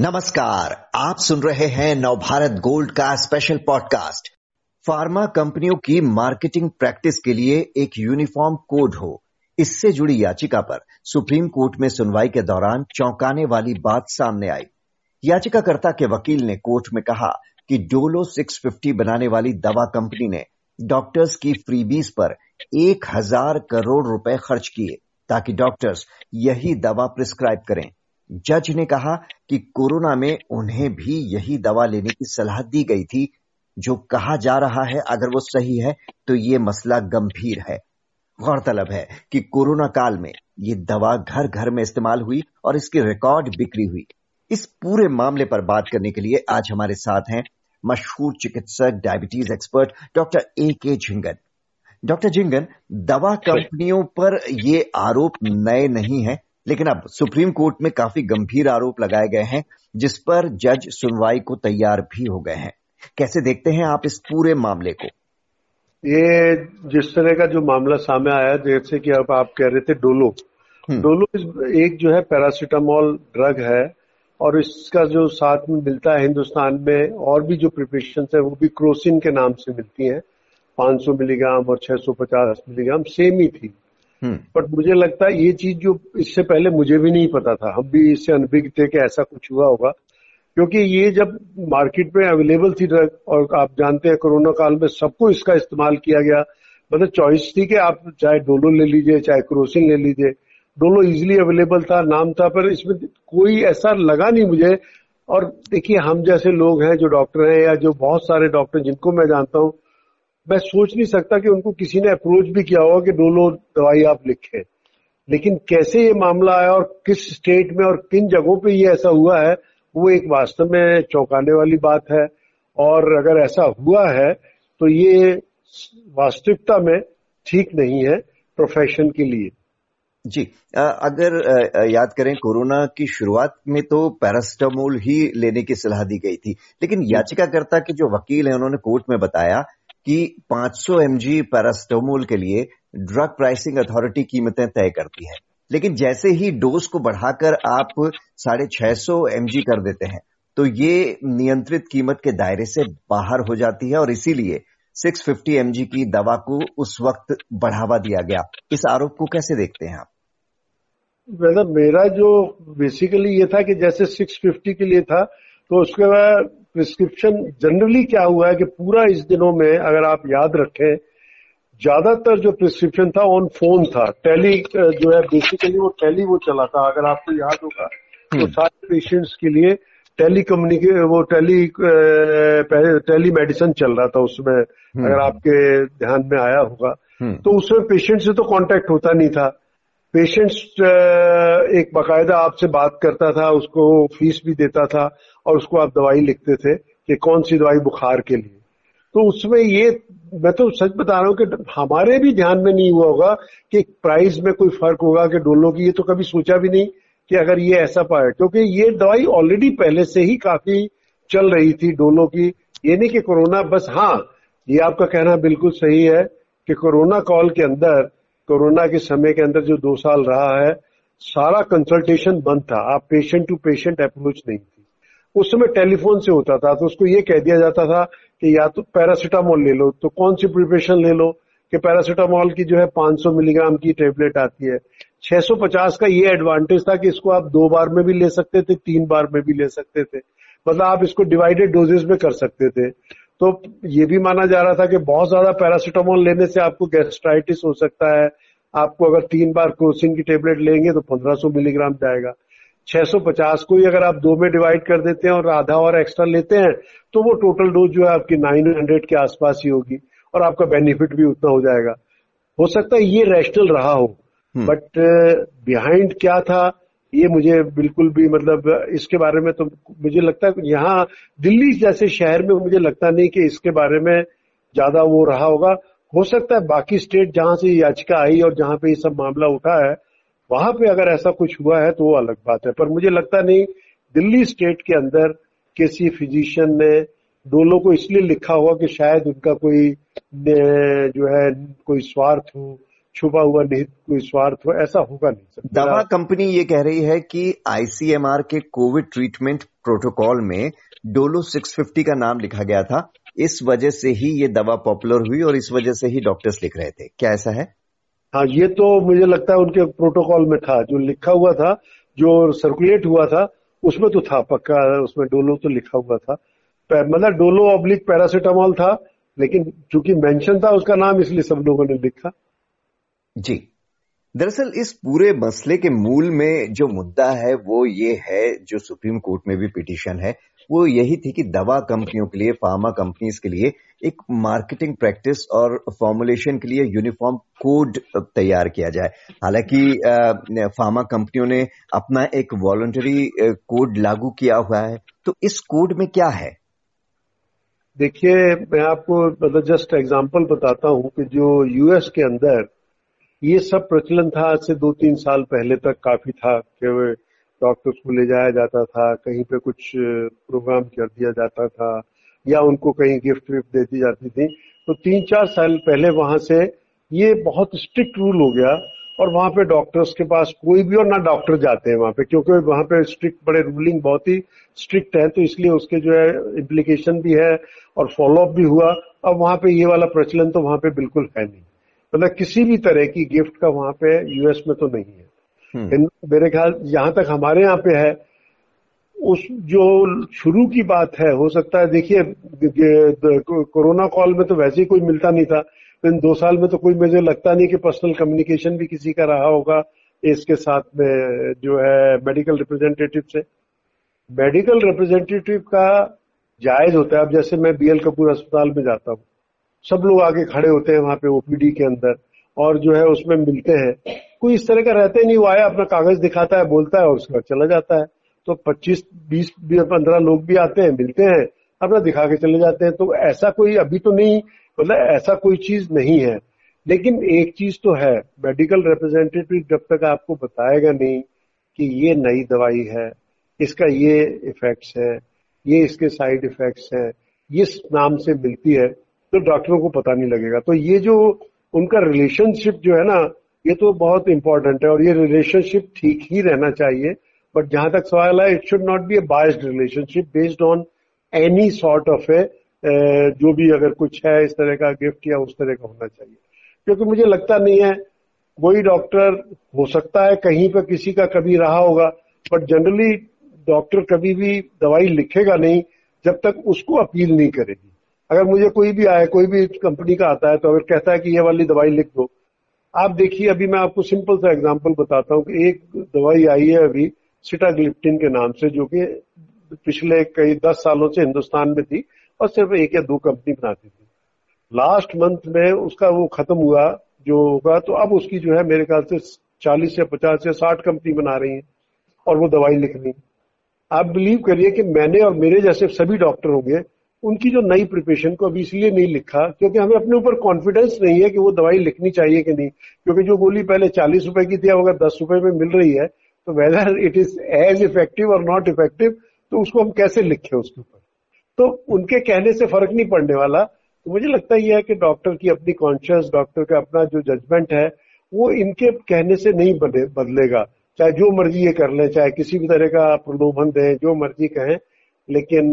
नमस्कार, आप सुन रहे हैं नवभारत गोल्ड का स्पेशल पॉडकास्ट फार्मा कंपनियों की मार्केटिंग प्रैक्टिस के लिए एक यूनिफॉर्म कोड हो। इससे जुड़ी याचिका पर सुप्रीम कोर्ट में सुनवाई के दौरान चौंकाने वाली बात सामने आई। याचिकाकर्ता के वकील ने कोर्ट में कहा कि डोलो 650 बनाने वाली दवा कंपनी ने डॉक्टर्स की फ्रीबीज पर एक हज़ार करोड़ रुपए खर्च किए, ताकि डॉक्टर्स यही दवा प्रिस्क्राइब करें। जज ने कहा कि कोरोना में उन्हें भी यही दवा लेने की सलाह दी गई थी जो कहा जा रहा है अगर वो सही है तो ये मसला गंभीर है। गौरतलब है कि कोरोना काल में ये दवा घर घर में इस्तेमाल हुई और इसकी रिकॉर्ड बिक्री हुई। इस पूरे मामले पर बात करने के लिए आज हमारे साथ हैं मशहूर चिकित्सक डायबिटीज़ एक्सपर्ट डॉक्टर ए के झिंगन। डॉक्टर झिंगन दवा कंपनियों पर ये आरोप नए नहीं है लेकिन अब सुप्रीम कोर्ट में काफ़ी गंभीर आरोप लगाए गए हैं जिस पर जज सुनवाई को तैयार भी हो गए हैं। कैसे देखते हैं आप इस पूरे मामले को? ये जिस तरह का जो मामला सामने आया जैसे कि अब आप कह रहे थे डोलो। हम्म। डोलो एक जो है पैरासिटामोल ड्रग है और इसका जो साथ में मिलता है हिंदुस्तान में और भी जो प्रिपरेशन है वो भी क्रोसिन के नाम से मिलती है। 500 मिलीग्राम और 650 मिलीग्राम सेम ही थी। But hmm. मुझे लगता है ये चीज़ जो इससे पहले मुझे भी नहीं पता था, हम भी इससे अनभिज्ञ थे कि ऐसा कुछ हुआ होगा। क्योंकि ये जब मार्केट में अवेलेबल थी ड्रग और आप जानते हैं कोरोना काल में सबको इसका इस्तेमाल किया गया। मतलब चॉइस थी कि आप चाहे डोलो ले लीजिए, चाहे क्रोसिन ले लीजिए। डोलो इजिली अवेलेबल था, नाम था, पर इसमें कोई ऐसा लगा नहीं मुझे। और देखिए, हम जैसे लोग हैं जो डॉक्टर हैं या जो बहुत सारे डॉक्टर जिनको मैं जानता हूँ मैं सोच नहीं सकता कि उनको किसी ने अप्रोच भी किया होगा कि डोलो दवाई आप लिखें। लेकिन कैसे ये मामला आया और किस स्टेट में और किन जगहों पे ये ऐसा हुआ है वो एक वास्तव में चौंकाने वाली बात है। और अगर ऐसा हुआ है तो ये वास्तविकता में ठीक नहीं है प्रोफेशन के लिए। जी अगर याद करें कोरोना की शुरुआत में तो पैरास्टामोल ही लेने की सलाह दी गई थी। लेकिन याचिकाकर्ता के जो वकील हैं उन्होंने कोर्ट में बताया कि 500 एमजी पैरास्टोमोल के लिए ड्रग प्राइसिंग अथॉरिटी कीमतें तय करती है। लेकिन जैसे ही डोज को बढ़ाकर आप साढ़े छह सौ एमजी कर देते हैं तो ये नियंत्रित कीमत के दायरे से बाहर हो जाती है और इसीलिए 650 एमजी की दवा को उस वक्त बढ़ावा दिया गया। इस आरोप को कैसे देखते हैं आप? मतलब मेरा जो बेसिकली ये था कि जैसे 650 के लिए था तो उसके बाद प्रिस्क्रिप्शन जनरली क्या हुआ है कि पूरा इस दिनों में अगर आप याद रखें ज़्यादातर जो प्रिस्क्रिप्शन था ऑन फ़ोन था टेली जो है बेसिकली वो टेली वो चला था अगर आपको याद होगा तो हम्म। सारे पेशेंट्स के लिए टेली कम्युनिके वो टेली टेली मेडिसिन चल रहा था उसमें हम्म। अगर आपके ध्यान में आया होगा हम्म। तो उसमें पेशेंट से तो कांटेक्ट होता नहीं था पेशेंट्स एक बाकायदा आपसे बात करता था, उसको फ़ीस भी देता था और उसको आप दवाई लिखते थे कि कौन सी दवाई बुखार के लिए। तो उसमें ये, मैं तो सच बता रहा हूँ कि हमारे भी ध्यान में नहीं हुआ होगा कि प्राइस में कोई फ़र्क होगा कि डोलो की, ये तो कभी सोचा भी नहीं कि अगर ये ऐसा पाए क्योंकि ये दवाई ऑलरेडी पहले से ही काफ़ी चल रही थी डोलो की। ये नहीं कि कोरोना, बस हाँ ये आपका कहना बिल्कुल सही है कि कोरोना कॉल के अंदर कोरोना के समय के अंदर जो दो साल रहा है, सारा कंसल्टेशन बंद था। आप पेशेंट टू पेशेंट अप्रोच नहीं थी। उस समय टेलीफोन से होता था तो उसको ये कह दिया जाता था कि या तो पैरासीटामोल ले लो तो कौन सी प्रिपरेशन ले लो कि पैरासीटामोल की जो है 500 मिलीग्राम की टेबलेट आती है। 650 का ये एडवांटेज था कि इसको आप दो बार में भी ले सकते थे, तीन बार में भी ले सकते थे। मतलब आप इसको डिवाइडेड डोजेज में कर सकते थे। तो ये भी माना जा रहा था कि बहुत ज़्यादा पैरासिटामोल लेने से आपको गैस्ट्राइटिस हो सकता है। आपको अगर तीन बार क्रोसिन की टेबलेट लेंगे तो 1500 मिलीग्राम जाएगा। 650 को ही अगर आप दो में डिवाइड कर देते हैं और आधा और एक्स्ट्रा लेते हैं तो वो टोटल डोज जो है आपकी 900 के आसपास ही होगी और आपका बेनिफिट भी उतना हो जाएगा। हो सकता है ये रैशनल रहा हो बट हम्म। बिहाइंड uh, क्या था? ये मुझे बिल्कुल भी मतलब इसके बारे में तो मुझे लगता है यहाँ दिल्ली जैसे शहर में मुझे लगता नहीं कि इसके बारे में ज़्यादा वो रहा होगा। हो सकता है बाकी स्टेट जहाँ से याचिका आई और जहाँ पे ये सब मामला उठा है, वहाँ पे अगर ऐसा कुछ हुआ है तो वो अलग बात है। पर मुझे लगता नहीं दिल्ली स्टेट के अंदर किसी फिजिशियन ने डोलो को इसलिए लिखा हुआ कि शायद उनका कोई जो है, कोई स्वार्थ हो। छुपा हुआ नहीं कोई स्वार्थ हो ऐसा होगा नहीं दवा कंपनी ये कह रही है कि आईसीएमआर के कोविड ट्रीटमेंट प्रोटोकॉल में डोलो 650 का नाम लिखा गया था। इस वजह से ही ये दवा पॉपुलर हुई और इस वजह से ही डॉक्टर्स लिख रहे थे। क्या ऐसा है? हाँ ये तो मुझे लगता है उनके प्रोटोकॉल में था। जो लिखा हुआ था जो सर्कुलेट हुआ था उसमें तो था पक्का उसमें डोलो तो लिखा हुआ था। मतलब डोलो ऑब्लिक पैरासिटामोल था लेकिन चूँकि मेंशन था उसका नाम इसलिए सब लोगों ने लिखा। जी। दरअसल इस पूरे मसले के मूल में जो मुद्दा है, वो ये है, जो सुप्रीम कोर्ट में भी पिटीशन है, वो यही थी कि दवा कंपनियों के लिए, फार्मा कंपनीज़ के लिए एक मार्केटिंग प्रैक्टिस और फॉर्मुलेशन के लिए यूनिफॉर्म कोड तैयार किया जाए। हालाँकि फार्मा कंपनियों ने अपना एक वॉलंटरी कोड लागू किया हुआ है तो इस कोड में क्या है? देखिए, मैं आपको मतलब जस्ट एग्जांपल बताता हूँ कि जो यूएस के अंदर ये सब प्रचलन था आज से दो तीन साल पहले तक काफ़ी था कि डॉक्टर्स को ले जाया जाता था, कहीं पे कुछ प्रोग्राम कर दिया जाता था, या उनको कहीं गिफ्ट विफ्ट दे दी जाती थी। तो तीन चार साल पहले वहाँ से ये बहुत स्ट्रिक्ट रूल हो गया और वहाँ पे डॉक्टर्स के पास कोई भी और ना डॉक्टर जाते हैं वहाँ पे, क्योंकि वहाँ पे स्ट्रिक्ट, बड़े रूलिंग बहुत ही स्ट्रिक्ट है तो इसलिए उसके जो है इम्प्लीकेशन भी है और फॉलोअप भी हुआ। अब वहाँ पे ये वाला प्रचलन तो वहाँ पे बिल्कुल है नहीं। मतलब किसी भी तरह की गिफ्ट का वहाँ पे यूएस में तो नहीं है। हम्म। मेरे ख्याल जहाँ तक हमारे यहाँ पे है। उस जो शुरू की बात है हो सकता है देखिए कोरोना कॉल में तो वैसे ही कोई मिलता नहीं था। इन दो साल में तो कोई मुझे लगता नहीं कि पर्सनल कम्युनिकेशन भी किसी का रहा होगा इसके साथ में जो है मेडिकल रिप्रेजेंटेटिव से। मेडिकल रिप्रेजेंटेटिव का जायज़ होता है। अब जैसे मैं बीएल कपूर अस्पताल में जाता हूँ सब लोग आगे खड़े होते हैं वहाँ पे ओपीडी के अंदर, और जो है उसमें मिलते हैं। कोई इस तरह का रहते नहीं, वो आया, अपना कागज़ दिखाता है, बोलता है और उसके चला जाता है। तो 25 20 पंद्रह लोग भी आते हैं, मिलते हैं, अपना दिखा के चले जाते हैं। तो ऐसा कोई अभी तो नहीं मतलब ऐसा कोई चीज़ नहीं है। लेकिन एक चीज़ तो है, मेडिकल रिप्रेजेंटेटिव जब तक आपको बताएगा नहीं कि ये नई दवाई है, इसका ये इफेक्ट्स है, ये इसके साइड इफेक्ट्स है, ये नाम से मिलती है तो डॉक्टरों को पता नहीं लगेगा। तो ये जो उनका रिलेशनशिप जो है ना, ये तो बहुत इंपॉर्टेंट है और ये रिलेशनशिप ठीक ही रहना चाहिए। बट जहाँ तक सवाल है it should not be a biased relationship based on any sort of a जो भी अगर कुछ है इस तरह का गिफ्ट या उस तरह का होना चाहिए। क्योंकि मुझे लगता नहीं है, कोई डॉक्टर हो सकता है, कहीं पर किसी का कभी रहा होगा बट जनरली डॉक्टर कभी भी दवाई लिखेगा नहीं, जब तक उसको अपील नहीं करेगी। अगर मुझे कोई भी आए, कोई भी कंपनी का आता है तो अगर कहता है कि ये वाली दवाई लिख दो। आप देखिए, अभी मैं आपको सिंपल सा एग्जांपल बताता हूँ कि एक दवाई आई है अभी सिटाग्लिप्टिन के नाम से, जो कि पिछले कई दस सालों से हिंदुस्तान में थी और सिर्फ़ एक या दो कंपनी बनाती थी। लास्ट मंथ में उसका वो खत्म हुआ, जो होगा तो अब उसकी जो है, मेरे ख्याल से चालीस या पचास या साठ कंपनी बना रही है और वो दवाई लिख रही आप बिलीव करिए कि मैंने और मेरे जैसे सभी डॉक्टर होंगे उनकी जो नई प्रिपरेशन को अभी इसलिए नहीं लिखा क्योंकि हमें अपने ऊपर कॉन्फिडेंस नहीं है कि वो दवाई लिखनी चाहिए कि नहीं। क्योंकि जो गोली पहले चालीस रुपए की थी अगर दस रुपए में मिल रही है तो whether it is as effective और नॉट इफ़ेक्टिव तो उसको हम कैसे लिखे उसके ऊपर? तो उनके कहने से फ़र्क नहीं पड़ने वाला। तो मुझे लगता यह है कि डॉक्टर की अपनी कॉन्शियस डॉक्टर का अपना जो जजमेंट है, वो इनके कहने से नहीं बदलेगा। चाहे जो मर्ज़ी ये कर ले, चाहे किसी भी तरह का प्रलोभन दें, जो मर्ज़ी कहें लेकिन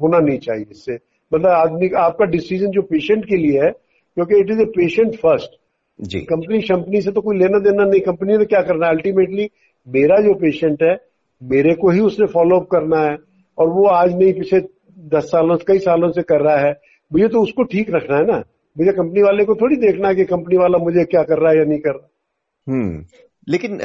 होना नहीं चाहिए इससे। मतलब आदमी आपका डिसीज़न जो पेशेंट के लिए है क्योंकि it is a patient first ji. Company शंपनी से तो कोई लेना देना नहीं। कंपनी ने क्या करना है? अल्टीमेटली मेरा जो पेशेंट है मेरे को ही उसने फॉलो अप करना है। और वो आज नहीं पिछले दस सालों से कई सालों से कर रहा है। मुझे तो उसको ठीक रखना है ना। मुझे कंपनी वाले को थोड़ी देखना है कि कंपनी वाला मुझे क्या कर रहा है या नहीं कर रहा। हम्म। लेकिन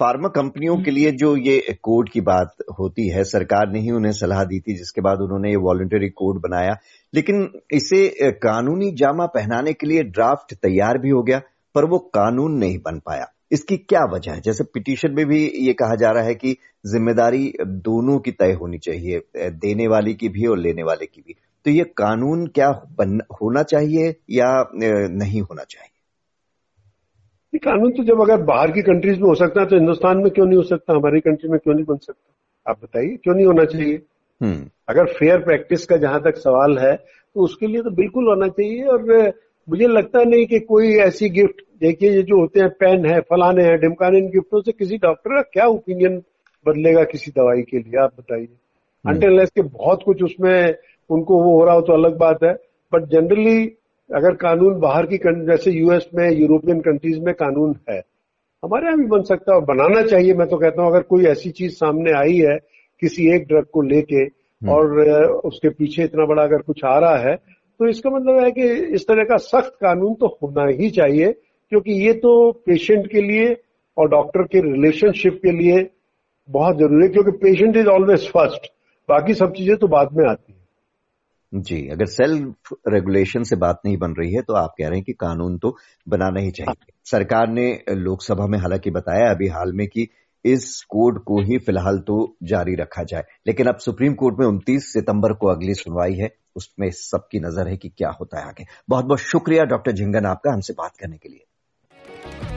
फार्मा कंपनियों के लिए जो ये कोड की बात होती है सरकार ने ही उन्हें सलाह दी थी जिसके बाद उन्होंने ये वॉलंटरी कोड बनाया। लेकिन इसे कानूनी जामा पहनाने के लिए ड्राफ्ट तैयार भी हो गया पर वो कानून नहीं बन पाया। इसकी क्या वजह है? जैसे पिटीशन में भी ये कहा जा रहा है कि ज़िम्मेदारी दोनों की तय होनी चाहिए देने वाले की भी और लेने वाले की भी। तो ये कानून क्या बन, होना चाहिए या नहीं होना चाहिए? कानून तो जब अगर बाहर की कंट्रीज़ में हो सकता है तो हिंदुस्तान में क्यों नहीं हो सकता? हमारी कंट्री में क्यों नहीं बन सकता? आप बताइए क्यों नहीं होना चाहिए? हम्म। अगर फेयर प्रैक्टिस का जहाँ तक सवाल है तो उसके लिए तो बिल्कुल होना चाहिए और मुझे लगता नहीं कि कोई ऐसी गिफ्ट देखिए ये जो होते हैं पेन है फलाने हैं ढिमकाने इन गिफ्टों से किसी डॉक्टर का क्या ओपिनियन बदलेगा किसी दवाई के लिए? आप बताइए। अनटिल के बहुत कुछ उसमें उनको वो हो रहा हो तो अलग बात है बट जनरली अगर कानून बाहर की जैसे यूएस में यूरोपियन कंट्रीज़ में कानून है हमारे यहाँ भी बन सकता है और बनाना चाहिए। मैं तो कहता हूँ अगर कोई ऐसी चीज़ सामने आई है किसी एक ड्रग को लेके हम्म। और उसके पीछे इतना बड़ा अगर कुछ आ रहा है तो इसका मतलब है कि इस तरह का सख्त कानून तो होना ही चाहिए क्योंकि ये तो पेशेंट के लिए और डॉक्टर के रिलेशनशिप के लिए बहुत ज़रूरी है क्योंकि पेशेंट इज़ ऑलवेज फ़र्स्ट बाकी सब चीज़ें तो बाद में आती हैं। जी अगर सेल्फ रेगुलेशन से बात नहीं बन रही है तो आप कह रहे हैं कि कानून तो बनाना ही चाहिए। सरकार ने लोकसभा में हालाँकि बताया अभी हाल में कि इस कोड को ही फ़िलहाल तो जारी रखा जाए लेकिन अब सुप्रीम कोर्ट में 29 सितंबर को अगली सुनवाई है उसमें सबकी नज़र है कि क्या होता है आगे। बहुत बहुत शुक्रिया डॉक्टर झिंगन आपका हमसे बात करने के लिए।